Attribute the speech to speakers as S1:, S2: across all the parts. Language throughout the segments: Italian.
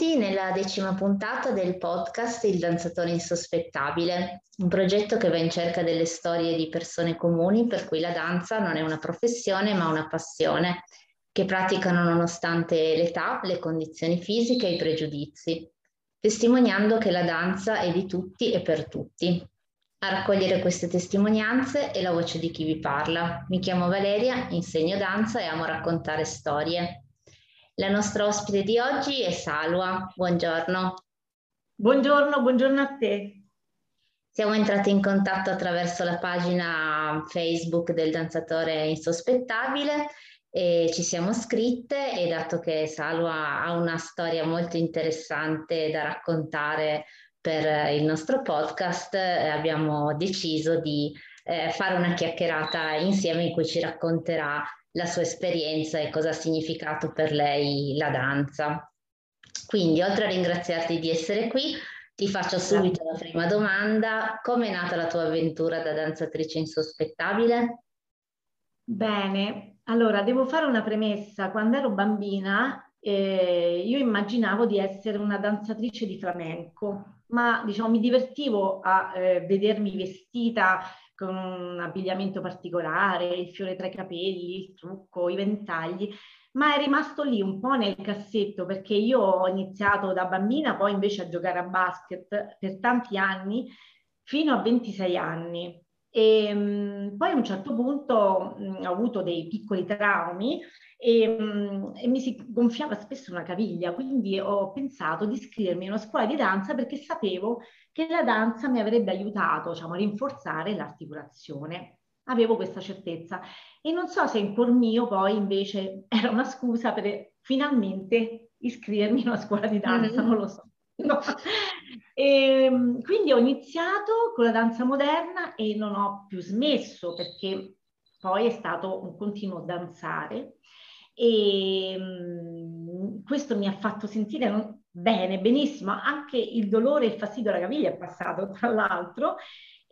S1: Benvenuti nella decima puntata del podcast Il danzatore insospettabile, un progetto che va in cerca delle storie di persone comuni per cui la danza non è una professione ma una passione, che praticano nonostante l'età, le condizioni fisiche e i pregiudizi, testimoniando che la danza è di tutti e per tutti. A raccogliere queste testimonianze è la voce di chi vi parla. Mi chiamo Valeria, insegno danza e amo raccontare storie. La nostra ospite di oggi è Salua. Buongiorno.
S2: Buongiorno, buongiorno a te.
S1: Siamo entrati in contatto attraverso la pagina Facebook del danzatore insospettabile e ci siamo scritte e dato che Salua ha una storia molto interessante da raccontare per il nostro podcast, eh, abbiamo deciso di eh, fare una chiacchierata insieme in cui ci racconterà la sua esperienza e cosa ha significato per lei la danza. Quindi, oltre a ringraziarti di essere qui, ti faccio subito la prima domanda. Come è nata la tua avventura da danzatrice insospettabile?
S2: Bene, allora devo fare una premessa. Quando ero bambina eh, io immaginavo di essere una danzatrice di flamenco, ma diciamo mi divertivo a eh, vedermi vestita con un abbigliamento particolare, il fiore tra i capelli, il trucco, i ventagli, ma è rimasto lì un po' nel cassetto perché io ho iniziato da bambina poi invece a giocare a basket per tanti anni, fino a 26 anni. E mh, poi a un certo punto mh, ho avuto dei piccoli traumi e, mh, e, mi si gonfiava spesso una caviglia, quindi ho pensato di iscrivermi in una scuola di danza perché sapevo che la danza mi avrebbe aiutato diciamo, a rinforzare l'articolazione. Avevo questa certezza e non so se in cuor mio poi invece era una scusa per finalmente iscrivermi in una scuola di danza, mm-hmm. non lo so. No. E, ehm, quindi ho iniziato con la danza moderna e non ho più smesso perché poi è stato un continuo danzare. E um, questo mi ha fatto sentire bene, benissimo, anche il dolore e il fastidio alla caviglia è passato tra l'altro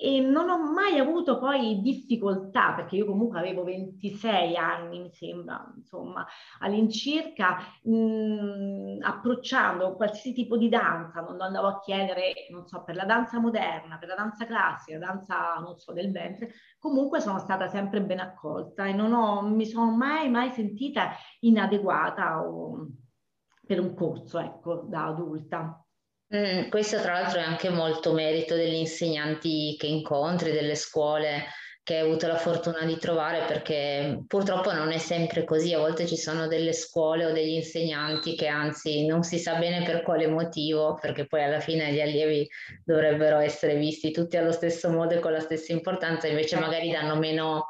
S2: e non ho mai avuto poi difficoltà, perché io comunque avevo 26 anni, mi sembra, insomma, all'incirca, mh, approcciando qualsiasi tipo di danza, non andavo a chiedere, non so, per la danza moderna, per la danza classica, danza, non so, del ventre, comunque sono stata sempre ben accolta e non ho, mi sono mai, mai sentita inadeguata o, per un corso, ecco, da adulta.
S1: Mm, questo tra l'altro è anche molto merito degli insegnanti che incontri, delle scuole che hai avuto la fortuna di trovare perché purtroppo non è sempre così, a volte ci sono delle scuole o degli insegnanti che anzi non si sa bene per quale motivo, perché poi alla fine gli allievi dovrebbero essere visti tutti allo stesso modo e con la stessa importanza, invece magari danno meno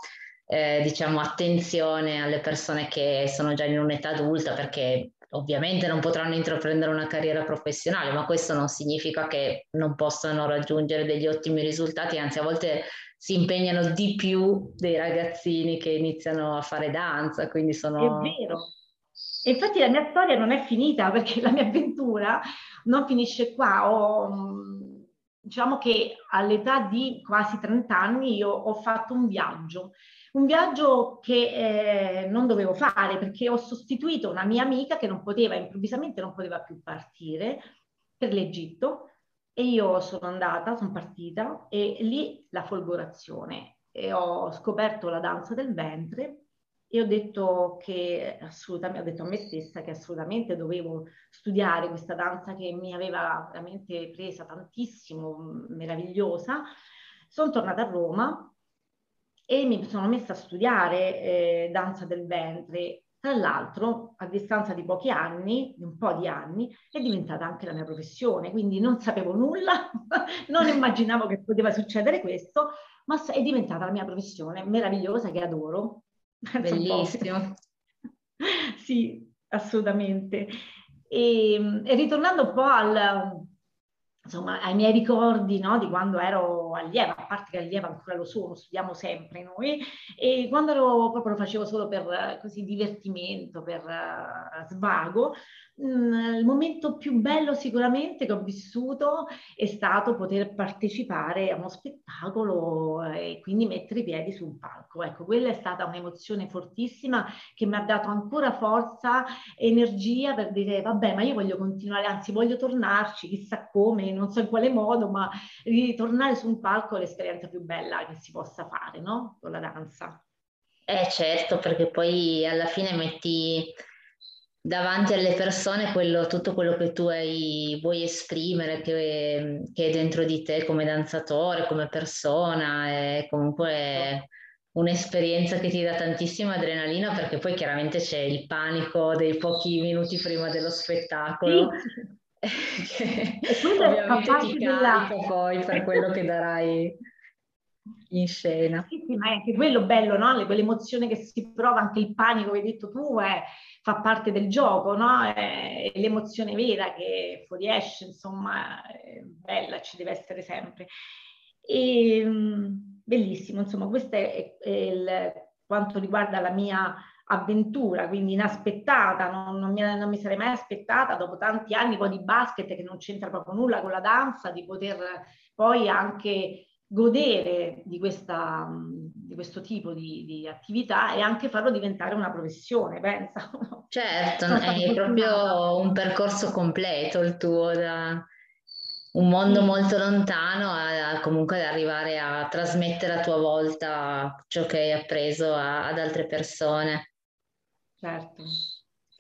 S1: eh, diciamo attenzione alle persone che sono già in un'età adulta perché ovviamente non potranno intraprendere una carriera professionale, ma questo non significa che non possano raggiungere degli ottimi risultati, anzi a volte si impegnano di più dei ragazzini che iniziano a fare danza, quindi sono...
S2: È vero. E infatti la mia storia non è finita perché la mia avventura non finisce qua. Ho, diciamo che all'età di quasi 30 anni io ho fatto un viaggio un viaggio che eh, non dovevo fare perché ho sostituito una mia amica che non poteva, improvvisamente non poteva più partire per l'Egitto e io sono andata, sono partita e lì la folgorazione e ho scoperto la danza del ventre e ho detto che assolutamente, ho detto a me stessa che assolutamente dovevo studiare questa danza che mi aveva veramente presa tantissimo, meravigliosa. Sono tornata a Roma e mi sono messa a studiare eh, danza del ventre. Tra l'altro, a distanza di pochi anni, di un po' di anni, è diventata anche la mia professione, quindi non sapevo nulla, non immaginavo che poteva succedere questo, ma è diventata la mia professione meravigliosa che adoro.
S1: Bellissimo.
S2: sì, assolutamente. E, e ritornando un po' al, insomma, ai miei ricordi no, di quando ero allieva, a parte che allieva ancora lo sono, studiamo sempre noi, e quando ero proprio lo facevo solo per così divertimento, per uh, svago, Mm, il momento più bello sicuramente che ho vissuto è stato poter partecipare a uno spettacolo e quindi mettere i piedi su un palco. Ecco, quella è stata un'emozione fortissima che mi ha dato ancora forza, energia per dire vabbè, ma io voglio continuare, anzi voglio tornarci, chissà come, non so in quale modo, ma ritornare su un palco è l'esperienza più bella che si possa fare, no? Con la danza.
S1: Eh certo, perché poi alla fine metti davanti alle persone quello, tutto quello che tu hai, vuoi esprimere, che, che, è dentro di te come danzatore, come persona, è comunque un'esperienza che ti dà tantissima adrenalina perché poi chiaramente c'è il panico dei pochi minuti prima dello spettacolo. Sì. Che ovviamente ti della... poi per quello che darai in scena.
S2: Sì, sì, ma è anche quello bello, no? Quell'emozione che si prova, anche il panico che hai detto tu, è, fa parte del gioco, no? È, è l'emozione vera che fuoriesce, insomma, è bella, ci deve essere sempre. E, mm, bellissimo, insomma, questo è, è il, quanto riguarda la mia avventura, quindi inaspettata, non, non, mi, non, mi, sarei mai aspettata dopo tanti anni poi di basket che non c'entra proprio nulla con la danza, di poter poi anche godere di, questa, di questo tipo di, di, attività e anche farlo diventare una professione, pensa.
S1: Certo, è proprio un percorso completo il tuo, da un mondo molto lontano a, a comunque ad arrivare a trasmettere a tua volta ciò che hai appreso a, ad altre persone.
S2: Certo.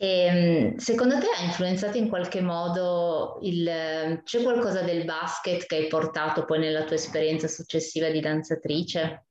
S1: E, ehm, secondo te ha influenzato in qualche modo il... c'è qualcosa del basket che hai portato poi nella tua esperienza successiva di danzatrice?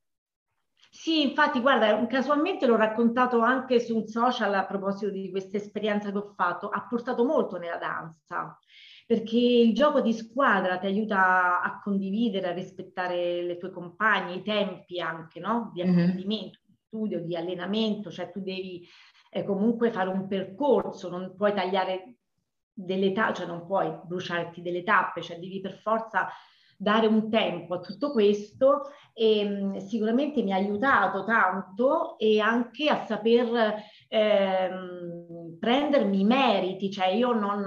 S2: Sì, infatti, guarda, casualmente l'ho raccontato anche su un social a proposito di questa esperienza che ho fatto, ha portato molto nella danza, perché il gioco di squadra ti aiuta a condividere, a rispettare le tue compagne, i tempi anche, no? Di mm-hmm. apprendimento, di studio, di allenamento, cioè tu devi eh, comunque fare un percorso, non puoi tagliare delle tappe, cioè non puoi bruciarti delle tappe, cioè devi per forza dare un tempo a tutto questo e mh, sicuramente mi ha aiutato tanto e anche a saper ehm, prendermi i meriti, cioè io non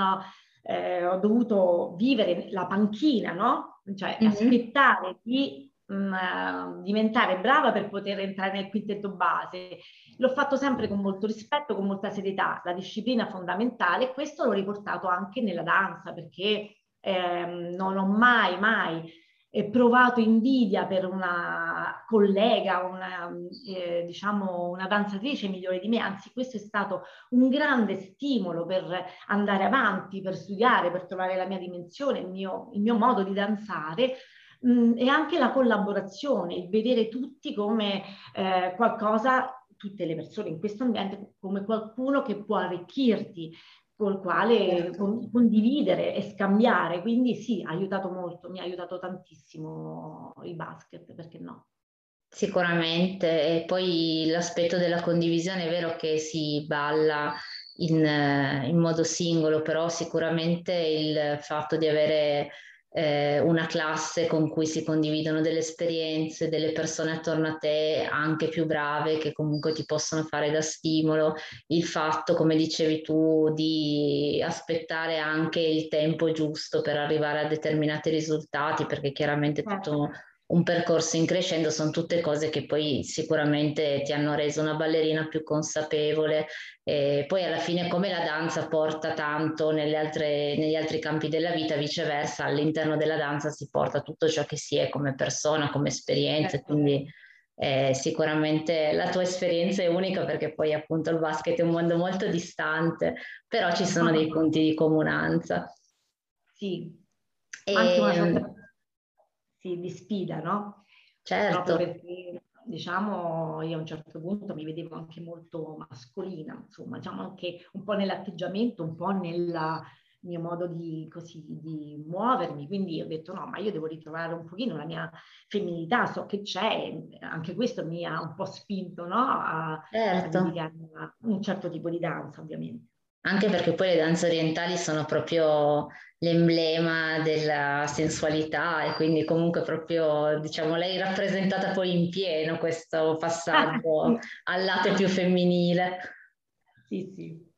S2: eh, ho dovuto vivere la panchina, no? Cioè mm-hmm. aspettare di mh, eh, diventare brava per poter entrare nel quintetto base. L'ho fatto sempre con molto rispetto, con molta serietà, la disciplina fondamentale questo l'ho riportato anche nella danza perché ehm, non ho mai, mai eh, provato invidia per una collega, una, eh, diciamo una danzatrice migliore di me, anzi questo è stato un grande stimolo per andare avanti, per studiare, per trovare la mia dimensione, il mio, il mio modo di danzare, mh, mm, e anche la collaborazione, il vedere tutti come eh, qualcosa, tutte le persone in questo ambiente, come qualcuno che può arricchirti, col quale certo. con, condividere e scambiare. Quindi sì, ha aiutato molto, mi ha aiutato tantissimo il basket, perché no?
S1: Sicuramente, e poi l'aspetto della condivisione è vero che si balla in, in modo singolo, però sicuramente il fatto di avere eh, una classe con cui si condividono delle esperienze, delle persone attorno a te anche più brave che comunque ti possono fare da stimolo, il fatto, come dicevi tu, di aspettare anche il tempo giusto per arrivare a determinati risultati, perché chiaramente tutto certo un percorso in crescendo sono tutte cose che poi sicuramente ti hanno reso una ballerina più consapevole e poi alla fine come la danza porta tanto altre, negli altri campi della vita, viceversa all'interno della danza si porta tutto ciò che si è come persona, come esperienza, certo. quindi eh, sicuramente la tua esperienza è unica perché poi appunto il basket è un mondo molto distante, però ci sono dei punti di comunanza.
S2: Sì, e... anche una sorta sì, di sfida, no?
S1: Certo.
S2: Proprio perché, diciamo, io a un certo punto mi vedevo anche molto mascolina, insomma, diciamo anche un po' nell'atteggiamento, un po' nel mio modo di, così, di muovermi, quindi ho detto no, ma io devo ritrovare un pochino la mia femminilità, so che c'è, anche questo mi ha un po' spinto no? a, certo. a un certo tipo di danza, ovviamente.
S1: Anche perché poi le danze orientali sono proprio l'emblema della sensualità e quindi comunque proprio, diciamo, lei rappresentata poi in pieno questo passaggio al lato più femminile.
S2: Sì, sì.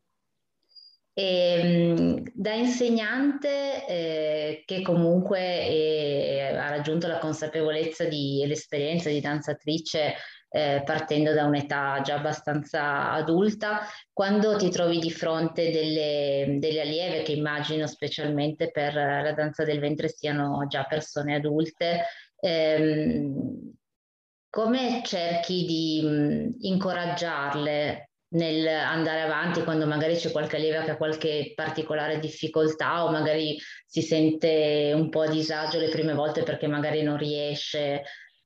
S1: E, mm, da insegnante eh, che comunque eh, ha raggiunto la consapevolezza di, e l'esperienza di danzatrice eh, partendo da un'età già abbastanza adulta, quando ti trovi di fronte delle, delle allieve che immagino specialmente per la danza del ventre siano già persone adulte, ehm, come cerchi di mh, incoraggiarle nel andare avanti quando magari c'è qualche allieva che ha qualche particolare difficoltà o magari si sente un po' a disagio le prime volte perché magari non riesce.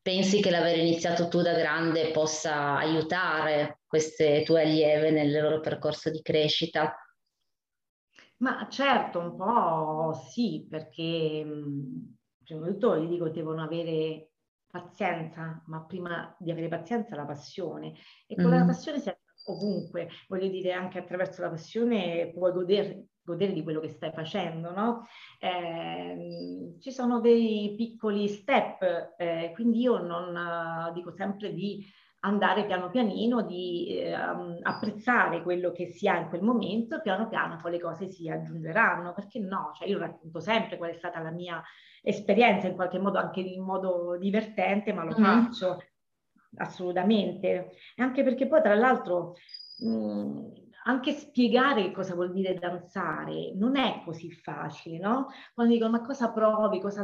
S1: Pensi che l'aver iniziato tu da grande possa aiutare queste tue allieve nel loro percorso di crescita?
S2: Ma certo, un po' sì, perché prima di tutto gli dico devono avere pazienza, ma prima di avere pazienza la passione. E con mm. la passione si ovunque, voglio dire anche attraverso la passione puoi godere, godere di quello che stai facendo, no? Eh, ci sono dei piccoli step, eh, quindi io non uh, dico sempre di andare piano pianino, di eh, apprezzare quello che si ha in quel momento, piano piano poi le cose si aggiungeranno, perché no? Cioè io racconto sempre qual è stata la mia esperienza, in qualche modo anche in modo divertente, ma lo mm. faccio assolutamente. E anche perché poi, tra l'altro, mh, anche spiegare cosa vuol dire danzare non è così facile, no? Quando dicono ma cosa provi, cosa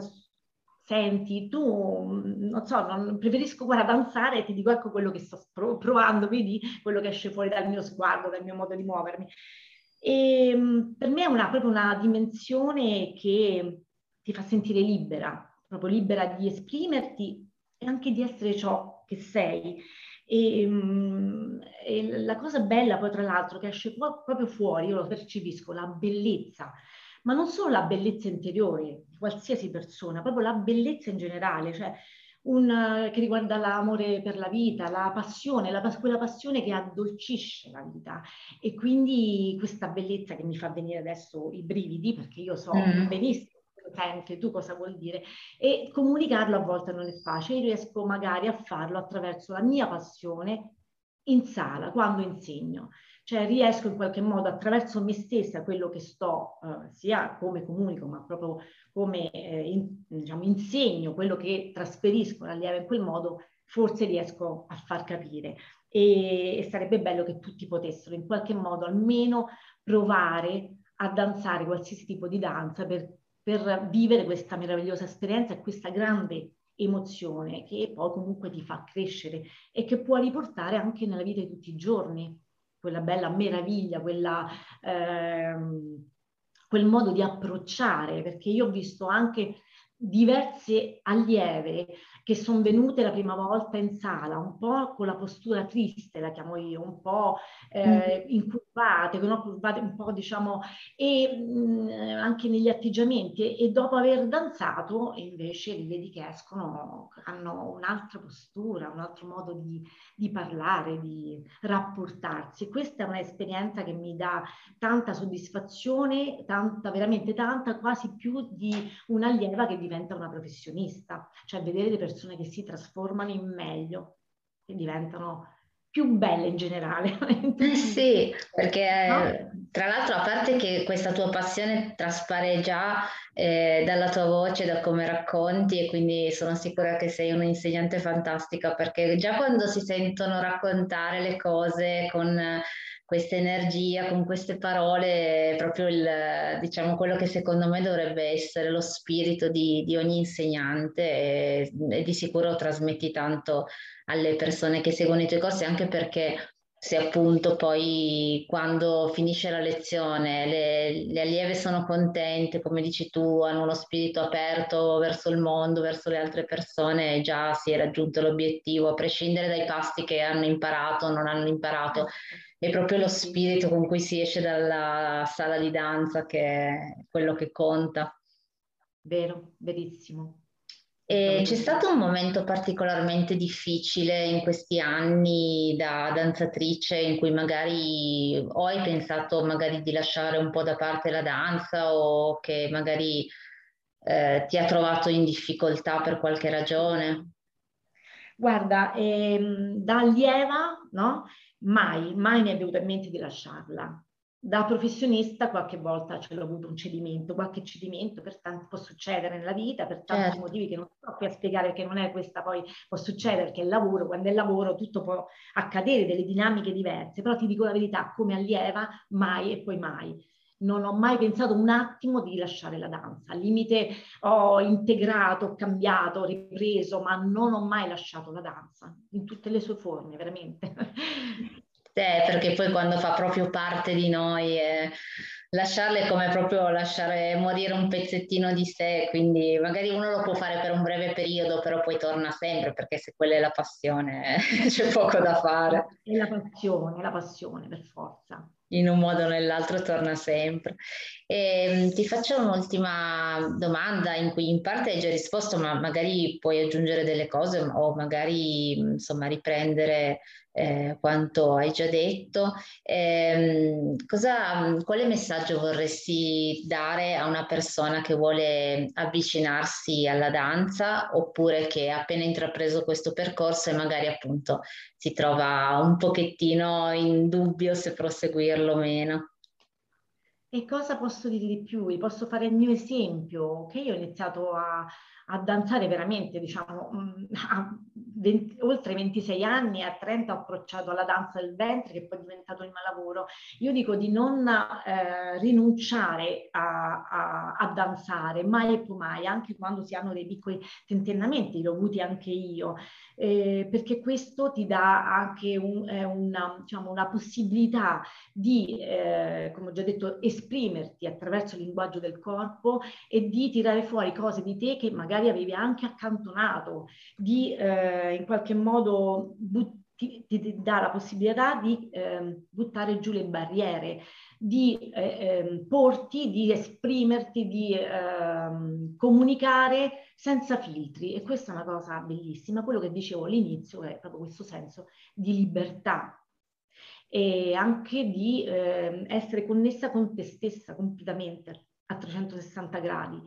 S2: senti, tu, non so, non, preferisco guarda danzare e ti dico ecco quello che sto provando, vedi quello che esce fuori dal mio sguardo, dal mio modo di muovermi. E per me è una, proprio una dimensione che ti fa sentire libera, proprio libera di esprimerti e anche di essere ciò che sei. E, mm, e, la cosa bella poi tra l'altro che esce proprio fuori, io lo percepisco, la bellezza, ma non solo la bellezza interiore di qualsiasi persona, proprio la bellezza in generale, cioè un, che riguarda l'amore per la vita, la passione, la, quella passione che addolcisce la vita e quindi questa bellezza che mi fa venire adesso i brividi perché io so mm. benissimo sente tu cosa vuol dire e comunicarlo a volte non è facile, io riesco magari a farlo attraverso la mia passione in sala, quando insegno, cioè riesco in qualche modo attraverso me stessa, quello che sto, eh, sia come comunico, ma proprio come eh, in, diciamo, insegno, quello che trasferisco all'allieva in quel modo, forse riesco a far capire. E, e sarebbe bello che tutti potessero in qualche modo almeno provare a danzare qualsiasi tipo di danza per per vivere questa meravigliosa esperienza e questa grande emozione che poi comunque ti fa crescere e che può riportare anche nella vita di tutti i giorni, quella bella meraviglia, quella, ehm, quel modo di approcciare, perché io ho visto anche diverse allieve che sono venute la prima volta in sala, un po' con la postura triste, la chiamo io, un po' eh, mm. incurvate, no? curvate un po' diciamo, e mh, mm, anche negli atteggiamenti. E, dopo aver danzato, invece, li vedi che escono, hanno un'altra postura, un altro modo di, di parlare, di rapportarsi. Questa è un'esperienza che mi dà tanta soddisfazione, tanta, veramente tanta, quasi più di un'allieva che diventa una professionista, cioè vedere le persone persone che si trasformano in meglio e diventano più belle in generale.
S1: Eh sì, perché no? tra l'altro a parte che questa tua passione traspare già eh, dalla tua voce, da come racconti e quindi sono sicura che sei un'insegnante fantastica perché già quando si sentono raccontare le cose con questa energia, con queste parole, proprio il, diciamo, quello che secondo me dovrebbe essere lo spirito di, di ogni insegnante e, e, di sicuro trasmetti tanto alle persone che seguono i tuoi corsi, anche perché se appunto poi quando finisce la lezione le, le allieve sono contente, come dici tu, hanno uno spirito aperto verso il mondo, verso le altre persone, già si è raggiunto l'obiettivo, a prescindere dai passi che hanno imparato o non hanno imparato è proprio lo spirito con cui si esce dalla sala di danza che è quello che conta.
S2: Vero, verissimo.
S1: E c'è stato un momento particolarmente difficile in questi anni da danzatrice in cui magari o hai pensato magari di lasciare un po' da parte la danza o che magari eh, ti ha trovato in difficoltà per qualche ragione?
S2: Guarda, ehm, da allieva, no? Mai, mai mi è venuto in mente di lasciarla. da professionista qualche volta ce l'ho avuto un cedimento, qualche cedimento per tanti, può succedere nella vita per tanti certo. motivi che non sto qui a spiegare che non è questa, poi può succedere perché è il lavoro, quando è il lavoro tutto può accadere, delle dinamiche diverse, però ti dico la verità, come allieva mai e poi mai. Non ho mai pensato un attimo di lasciare la danza, al limite ho integrato, ho cambiato, ho ripreso, ma non ho mai lasciato la danza in tutte le sue forme, veramente.
S1: te, perché poi quando fa proprio parte di noi, eh, lasciarle è come proprio lasciare morire un pezzettino di sé, quindi magari uno lo può fare per un breve periodo, però poi torna sempre, perché se quella è la passione c'è poco da fare.
S2: È la passione, è la passione per forza
S1: in un modo o nell'altro torna sempre. E, ehm, ti faccio un'ultima domanda in cui in parte hai già risposto, ma magari puoi aggiungere delle cose o magari insomma riprendere eh, quanto hai già detto. Eh, cosa, quale messaggio vorresti dare a una persona che vuole avvicinarsi alla danza oppure che ha appena intrapreso questo percorso e magari appunto si trova un pochettino in dubbio se proseguirlo o meno?
S2: E cosa posso dire di più? Vi posso fare il mio esempio, che io ho iniziato a, a danzare veramente, diciamo, mm, a 20, oltre 26 anni, a 30 ho approcciato alla danza del ventre, che poi è diventato il mio lavoro. Io dico di non eh, rinunciare a, a, a, danzare, mai e più mai, anche quando si hanno dei piccoli tentennamenti, li ho avuti anche io, eh, perché questo ti dà anche un, eh, una, diciamo, una, possibilità di, eh, come ho già detto, esprimerti attraverso il linguaggio del corpo e di tirare fuori cose di te che magari avevi anche accantonato, di eh, in qualche modo but- ti, ti, dà la possibilità di eh, buttare giù le barriere, di eh, ehm, porti, di esprimerti, di ehm, comunicare senza filtri. E questa è una cosa bellissima. Quello che dicevo all'inizio è proprio questo senso di libertà e anche di eh, essere connessa con te stessa completamente a 360 gradi.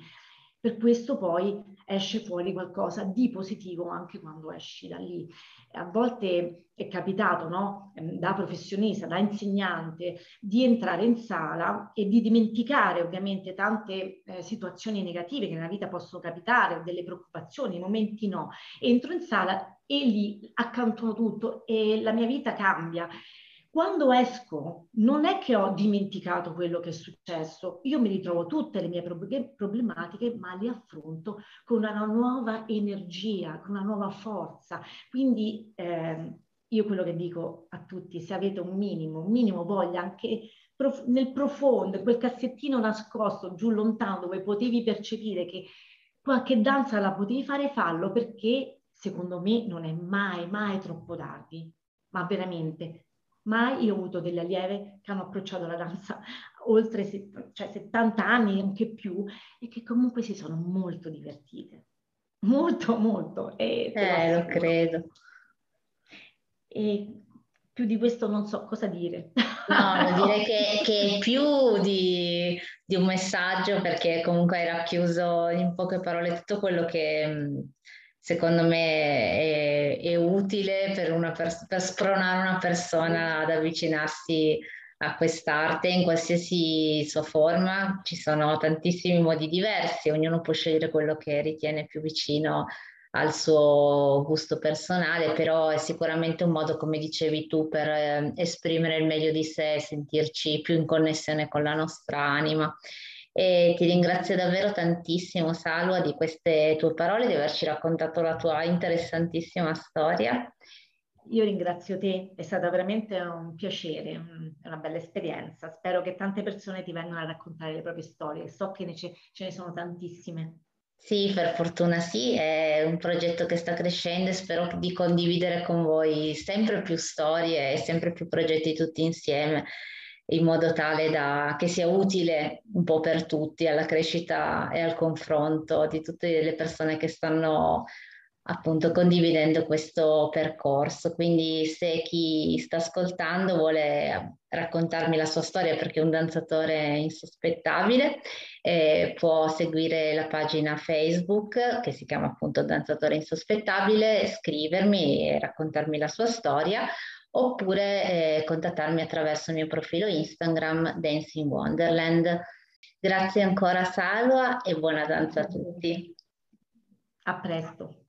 S2: Per questo poi esce fuori qualcosa di positivo anche quando esci da lì. A volte è capitato, no? Ehm, da professionista, da insegnante, di entrare in sala e di dimenticare ovviamente tante eh, situazioni negative che nella vita possono capitare, delle preoccupazioni, momenti no. Entro in sala e lì accantono tutto e la mia vita cambia quando esco non è che ho dimenticato quello che è successo, io mi ritrovo tutte le mie problematiche, ma le affronto con una nuova energia, con una nuova forza. Quindi eh, io quello che dico a tutti, se avete un minimo, un minimo voglia anche prof- nel profondo, quel cassettino nascosto giù lontano dove potevi percepire che qualche danza la potevi fare, fallo perché secondo me non è mai, mai troppo tardi, ma veramente mai io ho avuto delle allieve che hanno approcciato la danza oltre cioè 70 anni, anche più, e che comunque si sono molto divertite. Molto, molto.
S1: E eh, lo credo.
S2: E più di questo non so cosa dire.
S1: No, direi che, che più di, di, un messaggio, perché comunque hai racchiuso in poche parole tutto quello che secondo me è, è utile per, pers- per, spronare una persona ad avvicinarsi a quest'arte in qualsiasi sua forma. Ci sono tantissimi modi diversi, ognuno può scegliere quello che ritiene più vicino al suo gusto personale, però è sicuramente un modo, come dicevi tu, per eh, esprimere il meglio di sé, sentirci più in connessione con la nostra anima. E ti ringrazio davvero tantissimo, Salua, di queste tue parole, di averci raccontato la tua interessantissima storia.
S2: Io ringrazio te, è stato veramente un piacere, una bella esperienza. Spero che tante persone ti vengano a raccontare le proprie storie, so che ce, ce ne sono tantissime.
S1: Sì, per fortuna sì, è un progetto che sta crescendo e spero di condividere con voi sempre più storie e sempre più progetti tutti insieme in modo tale da, che sia utile un po' per tutti alla crescita e al confronto di tutte le persone che stanno appunto condividendo questo percorso. Quindi se chi sta ascoltando vuole raccontarmi la sua storia perché è un danzatore insospettabile, eh, può seguire la pagina Facebook che si chiama appunto Danzatore Insospettabile, scrivermi e raccontarmi la sua storia oppure eh, contattarmi attraverso il mio profilo Instagram Dancing Wonderland. Grazie ancora Salva e buona danza a tutti.
S2: A presto.